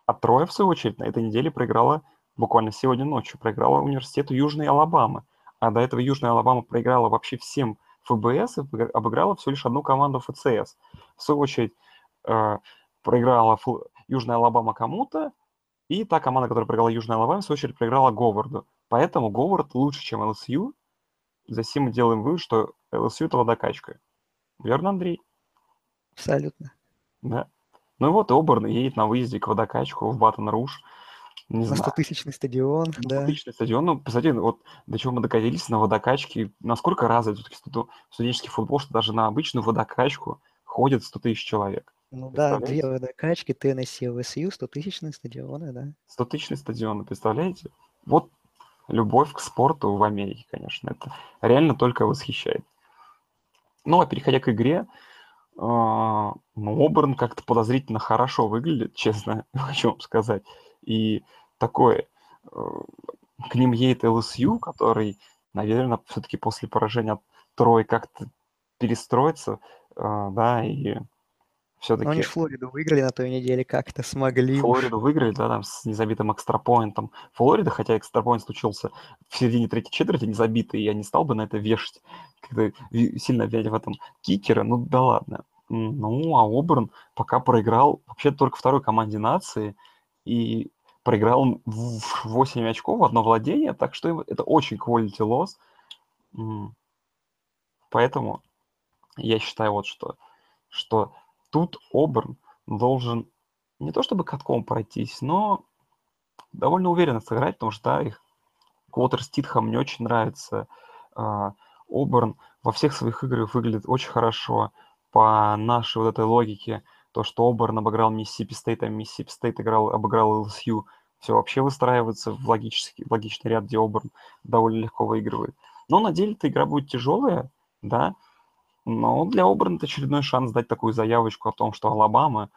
А Troy, в свою очередь, на этой неделе проиграла, буквально сегодня ночью, проиграла университету Южной Алабамы. А до этого Южная Алабама проиграла вообще всем FBS и обыграла всего лишь одну команду FCS. В свою очередь, э, проиграла Южная Алабама кому-то, и та команда, которая проиграла Южная Алабама, в свою очередь, проиграла Говарду. Поэтому Говард лучше, чем LSU. Затем мы делаем вывод, что ЛСЮ – это водокачка. Верно, Андрей? Абсолютно. Да. Ну и вот Оберн едет на выезде к водокачку в Баттон-Руш. Не на 100-тысячный стадион, на да. 100-тысячный стадион. Ну, посмотрите, вот до чего мы докатились на водокачке. Насколько развит студенческий футбол, что даже на обычную водокачку ходит 100 тысяч человек. Ну да, две водокачки, Теннесси, ВСЮ, 100-тысячные стадионы, да. 100-тысячные стадионы, представляете? Вот любовь к спорту в Америке, конечно. Это реально только восхищает. Ну, а переходя к игре, а, ну, Оберн как-то подозрительно хорошо выглядит, честно хочу вам сказать. И такое, э, к ним едет ЛСЮ, который, наверное, все-таки после поражения Трой как-то перестроится, а, да, и все-таки... Ну, они же Флориду выиграли на той неделе, как-то смогли. Флориду выиграли, да, там с незабитым экстрапоинтом. Флорида, хотя экстрапоинт случился в середине третьей четверти, не забитый, я не стал бы на это вешать, когда сильно вять в этом кикера, ну да ладно. Ну, а Оберн пока проиграл вообще только второй команде нации, и проиграл в 8 очков в одно владение, так что это очень quality loss. Поэтому я считаю вот что, что тут Оберн должен не то чтобы катком пройтись, но довольно уверенно сыграть, потому что да, их квотер Стидхам не очень нравится. А, Оберн во всех своих играх выглядит очень хорошо. По нашей вот этой логике, то, что Оберн обыграл Mississippi State, а Mississippi State играл, обыграл LSU, все вообще выстраивается в логический, логичный ряд, где Оберн довольно легко выигрывает. Но на деле эта игра будет тяжелая, да, но для Оберна это очередной шанс дать такую заявочку о том, что Алабама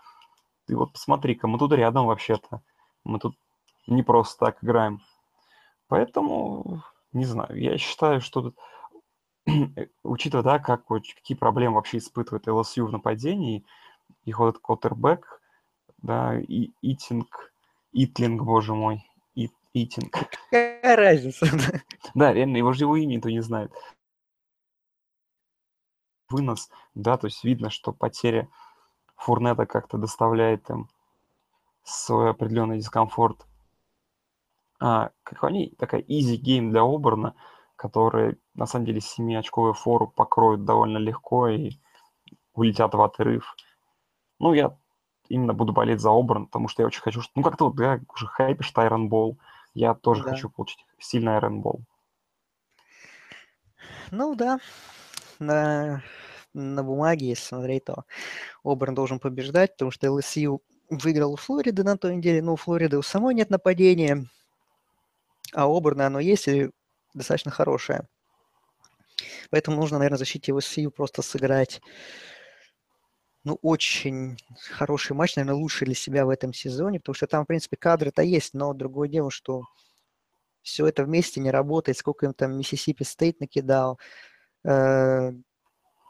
ты вот посмотри-ка, мы тут рядом вообще-то. Мы тут не просто так играем. Поэтому, не знаю, я считаю, что тут, учитывая, да, как, какие проблемы вообще испытывает ЛСЮ в нападении, их вот этот квотербек, да, и Итинг, Итлинг, боже мой, Ит, Итинг. Какая разница? Да, реально, его же его имя никто не знает. Вынос, да, то есть видно, что потеря Фурнета как-то доставляет им свой определенный дискомфорт. А, как они, такая easy game для Оберна, который на самом деле 7-очковую фору покроют довольно легко и улетят в отрыв. Ну, я именно буду болеть за Оберн, потому что я очень хочу, ну, как-то вот, да, уже хайпишь Тайрон Болл, я тоже Да. хочу получить сильный Айрон Болл. Ну да, на, на бумаге, если смотреть, то Оберн должен побеждать, потому что ЛСЮ выиграл у Флориды на той неделе, но у Флориды у самой нет нападения, а у Оберна оно есть и достаточно хорошее. Поэтому нужно, наверное, защите ЛСЮ просто сыграть ну, очень хороший матч, наверное, лучший для себя в этом сезоне, потому что там, в принципе, кадры-то есть, но другое дело, что все это вместе не работает. Сколько им там Миссисипи Стейт накидал, э,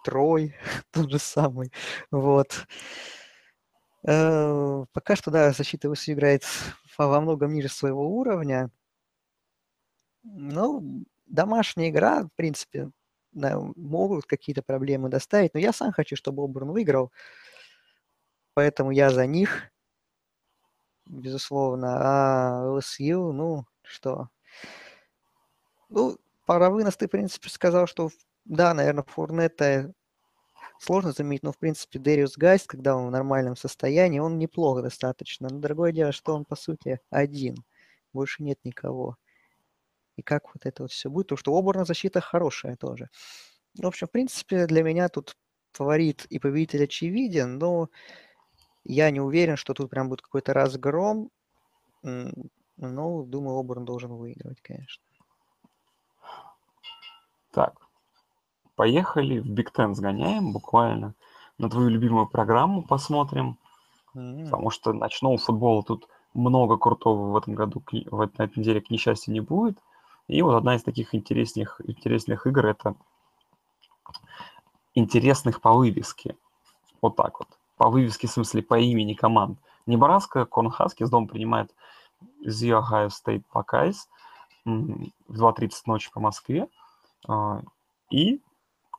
Трой тот же самый. Вот. Э, пока что, да, защита ВСУ играет во многом ниже своего уровня. Ну, домашняя игра, в принципе, могут какие-то проблемы доставить, но я сам хочу, чтобы Оберн выиграл, поэтому я за них, безусловно. А ЛСЮ, ну, что? Ну, про вынос ты, в принципе, сказал, что, да, наверное, Фурнета сложно заметить, но, в принципе, Дэриус Гайст, когда он в нормальном состоянии, он неплохо достаточно. Но другое дело, что он, по сути, один. Больше нет никого. И как вот это вот все будет, потому что у Оберна защита хорошая тоже. В общем, в принципе, для меня тут фаворит и победитель очевиден, но я не уверен, что тут прям будет какой-то разгром. Но, думаю, Оберн должен выигрывать, конечно. Так, поехали в Биг Тен сгоняем буквально. На твою любимую программу посмотрим. М, Потому что ночного футбола тут много крутого в этом году, в этой неделе, к несчастью, не будет. И вот одна из таких интересных, интересных игр – это интересных по вывеске. Вот так вот. По вывеске, в смысле, по имени команд. Небраска, Cornhuskers дома принимает The Ohio State Buckeyes в 2.30 ночи по Москве. А, И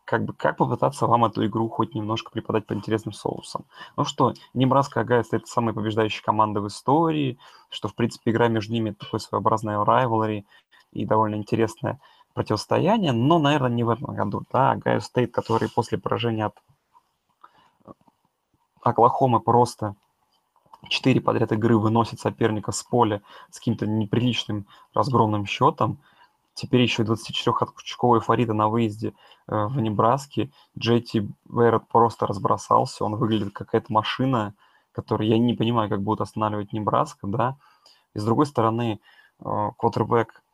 как бы как попытаться вам эту игру хоть немножко преподать по интересным соусам. Ну что, Небраска, I guess, это самая побеждающая команда в истории, что, в принципе, игра между ними такое своеобразное rivalry и довольно интересное противостояние, но, наверное, не в этом году. Да, Ohio State, который после поражения от Оклахомы просто четыре подряд игры выносит соперника с поля с каким-то неприличным разгромным счетом. Теперь еще и 24-очковый фаворит на выезде э, в Небраске. Джей Ти Барретт просто разбросался. Он выглядит как какая-то машина, которую я не понимаю, как будут останавливать Небраска, да. И с другой стороны, э, квотербек, э,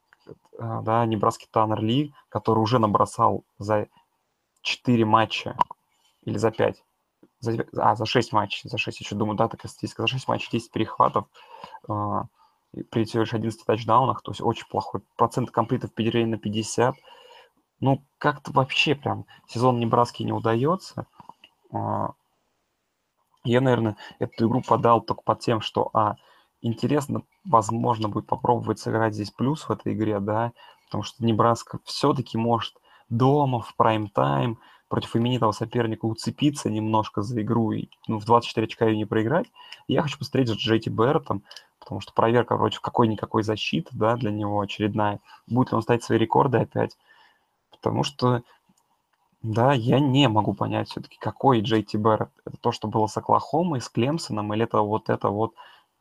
да, Небраски Таннер Ли, который уже набросал за 4 матча или за 5, за, а, за 6 матчей, за 6, еще думаю, да, так статистика, за 6 матчей 10 перехватов, э, и при всего лишь 11 тачдаунах, то есть очень плохой. Процент комплитов перерей на 50. Ну, как-то вообще прям сезон Небраски не удается. А, Я, наверное, эту игру подал только под тем, что, а, интересно, возможно, будет попробовать сыграть здесь плюс в этой игре, да, потому что Небраска все-таки может дома, в прайм-тайм, против именитого соперника уцепиться немножко за игру и ну, в 24 очка ее не проиграть. Я хочу посмотреть за Джейти Берретом, потому что проверка против какой-никакой защиты, да, для него очередная. Будет ли он ставить свои рекорды опять? Потому что, да, я не могу понять все-таки, какой Джейти Берретт. Это то, что было с Оклахомой, с Клемсоном, или это вот это вот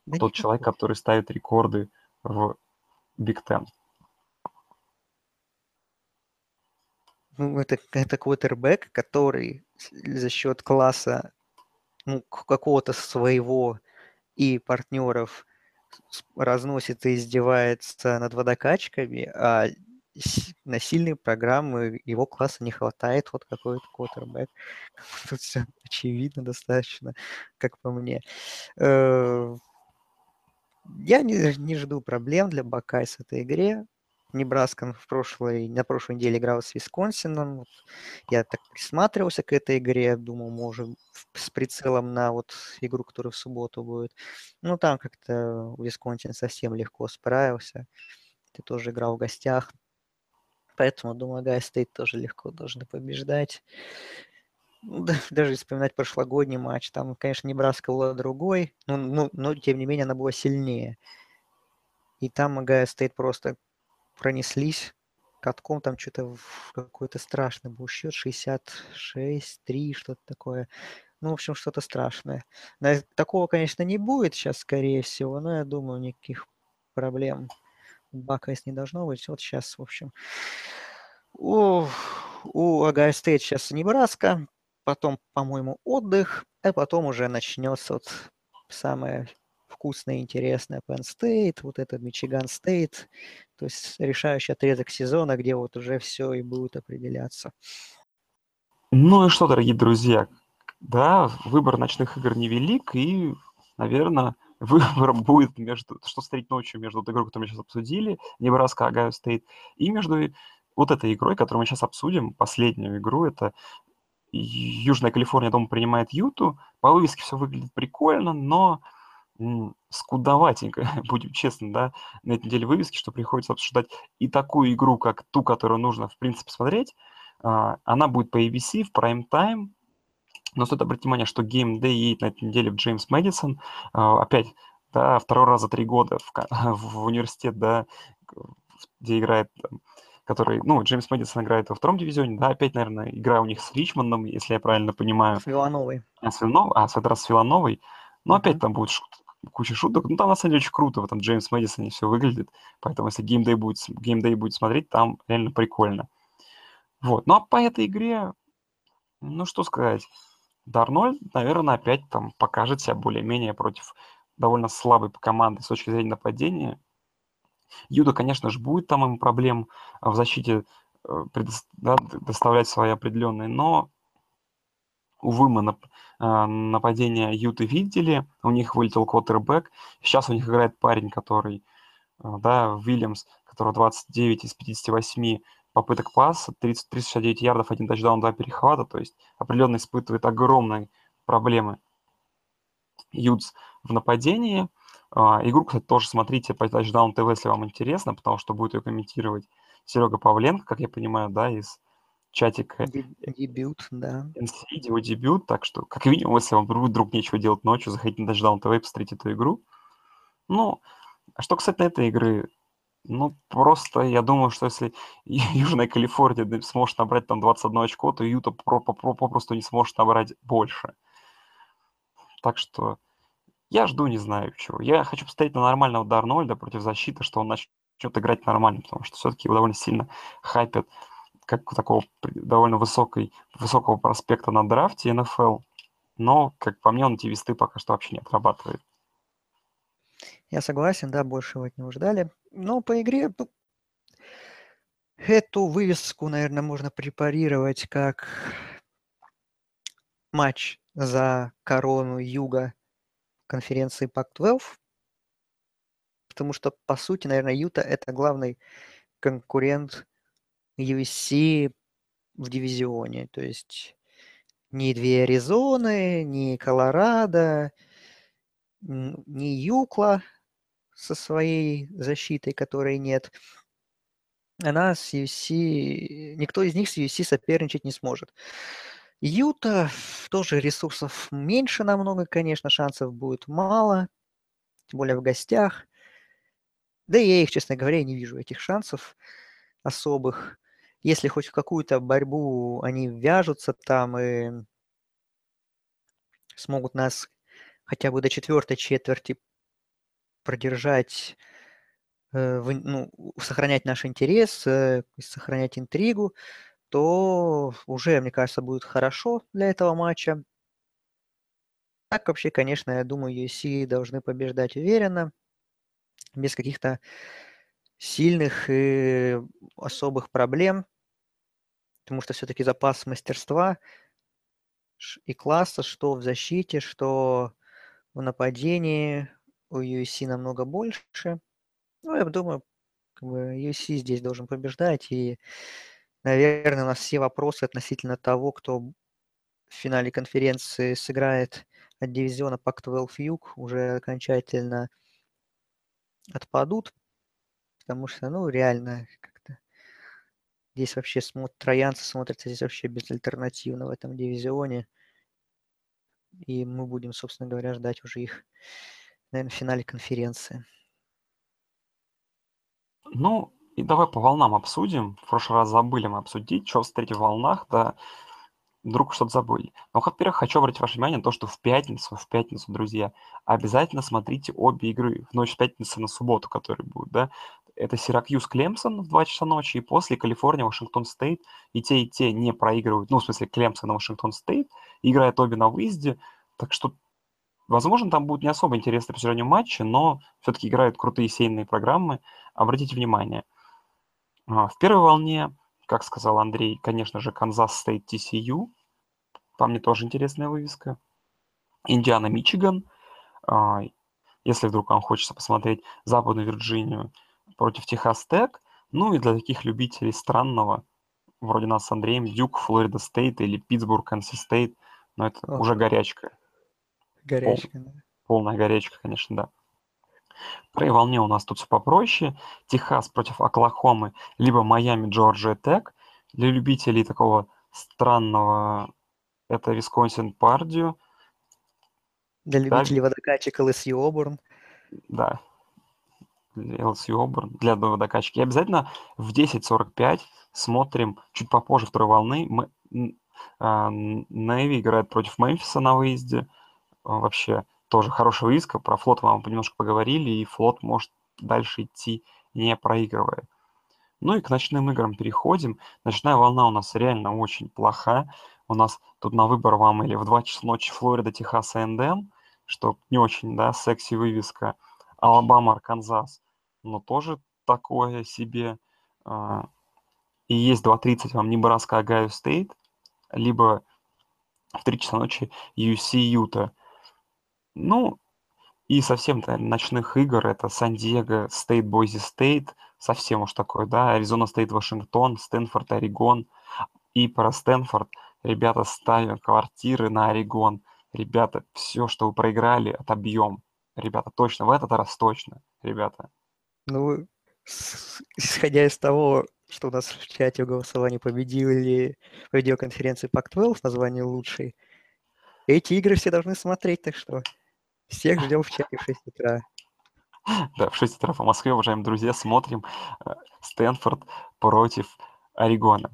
Да тот никакой. человек, который ставит рекорды в Биг Тен. Ну, это, это квотербек, который за счет класса ну, какого-то своего и партнеров разносит и издевается над водокачками, а на сильные программы его класса не хватает, вот какой-то квотербек. Тут все очевидно достаточно, как по мне. Я не, не жду проблем для Бакай с этой игре. Небраска в прошлой, на прошлой неделе играл с Висконсином. Я так присматривался к этой игре, думал, может, с прицелом на вот игру, которая в субботу будет. Ну, там как-то Висконсин совсем легко справился. Ты тоже играл в гостях. Поэтому, думаю, Огайо Стейт тоже легко должны побеждать. Ну даже вспоминать прошлогодний матч, там, конечно, Небраска была другой, но, но, но тем не менее она была сильнее. И там Огайо Стейт просто пронеслись катком, там что-то какой-то страшный был счет, 66-3, что-то такое. Ну, в общем, что-то страшное. Такого, конечно, не будет сейчас, скорее всего, но я думаю, никаких проблем у Buckeyes не должно быть. Вот сейчас, в общем, у, у Огайо Стейт сейчас Небраска, потом, по-моему, отдых, а потом уже начнется вот самое вкусное интересное Penn State, вот этот Мичиган Стейт, то есть решающий отрезок сезона, где вот уже все и будет определяться. Ну и что, дорогие друзья, да, выбор ночных игр невелик, и, наверное, выбор будет между, что встретить ночью между игрой, которую мы сейчас обсудили, Небраска, Огайо Стейт, и между вот этой игрой, которую мы сейчас обсудим, последнюю игру, это Южная Калифорния дома принимает Юту. По вывеске все выглядит прикольно, но скудоватенько, будем честны, да, на этой неделе вывески, что приходится обсуждать и такую игру, как ту, которую нужно, в принципе, смотреть. А, она будет по ABC в прайм-тайм, но стоит обратить внимание, что Game Day едет на этой неделе в Джеймс Мэдисон. А, опять, да, второй раз за три года в, в университет, да, где играет который, ну, Джеймс Мэдисон играет во втором дивизионе, да, опять, наверное, игра у них с Ричмондом, если я правильно понимаю. С Вилановой. А, с Вилановой, а, с этот раз с Вилановой. Но mm-hmm. опять там будет шут, куча шуток. Ну, там, на самом деле, очень круто в этом Джеймс Мэдисоне все выглядит. Поэтому, если геймдей будет, геймдей будет смотреть, там реально прикольно. Вот. Ну, а по этой игре, ну, что сказать. Дарнольд, наверное, опять там покажет себя более-менее против довольно слабой команды с точки зрения нападения. Юда, конечно же, будет там им проблем в защите э, да, доставлять свои определенные, но, увы, мы нап э, нападение Юты видели, у них вылетел квотербек, сейчас у них играет парень, который, э, да, Уильямс, который 29 из 58 попыток паса, 30, 369 ярдов, один тачдаун, два перехвата, то есть определенно испытывает огромные проблемы Юдс в нападении – игру, кстати, тоже смотрите по Touchdown TV, если вам интересно, потому что будет ее комментировать Серега Павленко, как я понимаю, да, из чатика. Дебют, да. NC, его дебют, так что, как видим, если вам вдруг, вдруг нечего делать ночью, заходите на Touchdown TV и посмотрите эту игру. Ну, а что, кстати, на этой игры, ну, просто я думаю, что если Южная Калифорния сможет набрать там 21 очко, то Юта попросту не сможет набрать больше. Так что я жду не знаю чего. Я хочу посмотреть на нормального Дарнольда против защиты, что он начнет играть нормально, потому что все-таки его довольно сильно хайпят как такого довольно высокой, высокого проспекта на драфте НФЛ. Но, как по мне, он эти весты пока что вообще не отрабатывает. Я согласен, да, больше его от него ждали. Но по игре ну, эту вывеску, наверное, можно препарировать как матч за корону Юга конференции Pac-12, потому что, по сути, наверное, Юта – это главный конкурент USC в дивизионе. То есть ни две Аризоны, ни Колорадо, ни Юкла со своей защитой, которой нет. Она с USC, никто из них с USC соперничать не сможет. Юта тоже ресурсов меньше намного, конечно, шансов будет мало, тем более в гостях. Да и я их, честно говоря, не вижу, этих шансов особых. Если хоть в какую-то борьбу они вяжутся там и смогут нас хотя бы до четвертой четверти продержать, э, ну, сохранять наш интерес, э, сохранять интригу, то уже, мне кажется, будет хорошо для этого матча. Так вообще, конечно, я думаю, UFC должны побеждать уверенно, без каких-то сильных и особых проблем, потому что все-таки запас мастерства и класса, что в защите, что в нападении у UFC намного больше. Ну, я думаю, как бы UFC здесь должен побеждать, и, наверное, у нас все вопросы относительно того, кто в финале конференции сыграет от дивизиона Pac-12 Юг, уже окончательно отпадут, потому что, ну, реально, как-то здесь вообще смотр, троянцы смотрятся здесь вообще безальтернативно в этом дивизионе. И мы будем, собственно говоря, ждать уже их, наверное, в финале конференции. Ну, и давай по волнам обсудим. В прошлый раз забыли мы обсудить, что в третьих волнах, да, вдруг что-то забыли. Ну, во-первых, хочу обратить ваше внимание на то, что в пятницу, в пятницу, друзья, обязательно смотрите обе игры в ночь пятницы на субботу, которые будут, да. Это Сиракьюз Клемсон в 2 часа ночи, и после Калифорния, Вашингтон Стейт. И те, и те не проигрывают, ну, в смысле, Клемсон и Вашингтон Стейт. Играют обе на выезде, так что, возможно, там будет не особо интересно по матчам, но все-таки играют крутые сеяные программы. Обратите внимание. А, в первой волне как сказал Андрей, конечно же, Канзас Стейт TCU. Там мне тоже интересная вывеска. Индиана, Мичиган. А, если вдруг вам хочется посмотреть Западную Вирджинию против Техас Тек. Ну и для таких любителей странного, вроде нас с Андреем, Дюк, Флорида Стейт или Питтсбург, NC Стейт. Но это О. уже горячка. Горячка, Пол, да. Полная горячка, конечно, да. Второй волне у нас тут все попроще. Техас против Оклахомы, либо Майами, Джорджия Тек. Для любителей такого странного это Висконсин Пардию. Для любителей да. водокачек ЛСЮ Оберн. Да, LSU Оберн для водокачки. И обязательно в 10.45 смотрим чуть попозже второй волны. Мы, а, Нэви играет против Мемфиса на выезде. Вообще тоже хорошего риска. Про флот мы немножко поговорили, и флот может дальше идти, не проигрывая. Ну и к ночным играм переходим. Ночная волна у нас реально очень плоха. У нас тут на выбор вам или в 2 часа ночи Флорида, Техас, НДМ, что не очень, да, секси вывеска. Алабама, Арканзас, но тоже такое себе. А, и есть 2.30 вам Небраска, Огайо Стейт, либо в 3 часа ночи USC, Юта. Ну, и совсем ночных игр это Сан-Диего, Стейт, Бойзи Стейт, совсем уж такое, да, Аризона Стейт, Вашингтон, Стэнфорд, Орегон. И про Стэнфорд ребята ставят квартиры на Орегон. Ребята, все, что вы проиграли, отобьем. Ребята, точно, в этот раз точно, ребята. Ну, исходя из того, что у нас в чате в голосовании победили в видеоконференции Pac-12 название лучший, эти игры все должны смотреть, так что всех ждем в чате в 6 утра. Да, в 6 утра по Москве, уважаемые друзья, смотрим э, Стэнфорд против Орегона.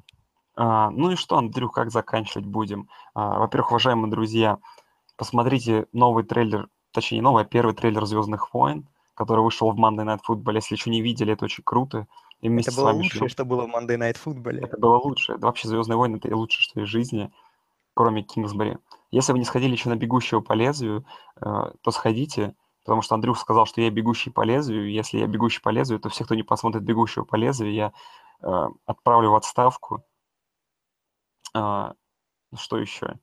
А, ну и что, Андрюх, как заканчивать будем? А, во-первых, уважаемые друзья, посмотрите новый трейлер, точнее, новый, а первый трейлер «Звездных войн», который вышел в Monday Night Football. Если еще не видели, это очень круто. И это было лучшее, ждем. что было в Monday Night Football. Это было лучшее. Это вообще «Звездные войны» — это лучшее, что есть в жизни, кроме Кингсбери. Если вы не сходили еще на «Бегущего по лезвию», э, то сходите, потому что Андрюх сказал, что я бегущий по лезвию. Если я бегущий по лезвию, то все, кто не посмотрит «Бегущего по лезвию», я э, отправлю в отставку. Э, что еще?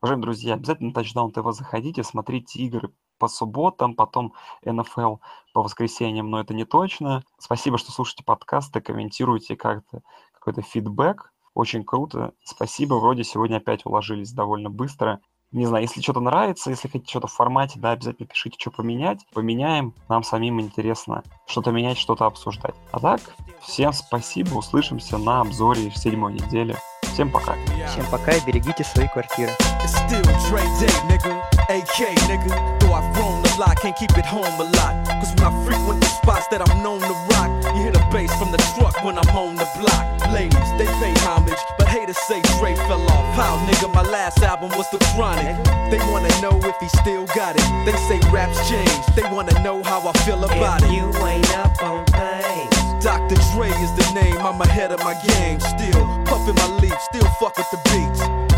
Уважаемые друзья, обязательно на Touchdown TV заходите, смотрите игры по субботам, потом НФЛ по воскресеньям, но это не точно. Спасибо, что слушаете подкасты, комментируете как-то какой-то фидбэк. Очень круто. Спасибо. Вроде сегодня опять уложились довольно быстро. Не знаю, если что-то нравится, если хотите что-то в формате, да, обязательно пишите, что поменять. Поменяем. Нам самим интересно что-то менять, что-то обсуждать. А так, всем спасибо. Услышимся на обзоре седьмой недели. Всем пока. Всем пока и берегите свои квартиры. lot, can't keep it home a lot. Cause when I frequent the spots that I'm known to you hear the bass from the truck when I'm on the block. Ladies, they pay homage, but haters say Dre fell off. How, nigga, my last album was The Chronic. They wanna know if he still got it. They say raps change, they wanna know how I feel about if it. You ain't up on things. Dr. Dre is the name, I'm ahead of my game. Still puffin' my leaf, still fuck with the beats.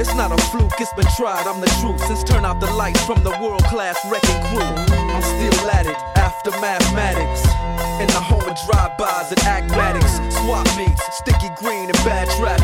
It's not a fluke, it's been tried, I'm the truth. Since turn out the lights from the world class wrecking crew, I'm still at it after mathematics. In the home of drive-bys and acmatics, swap meets, sticky green and bad traffic.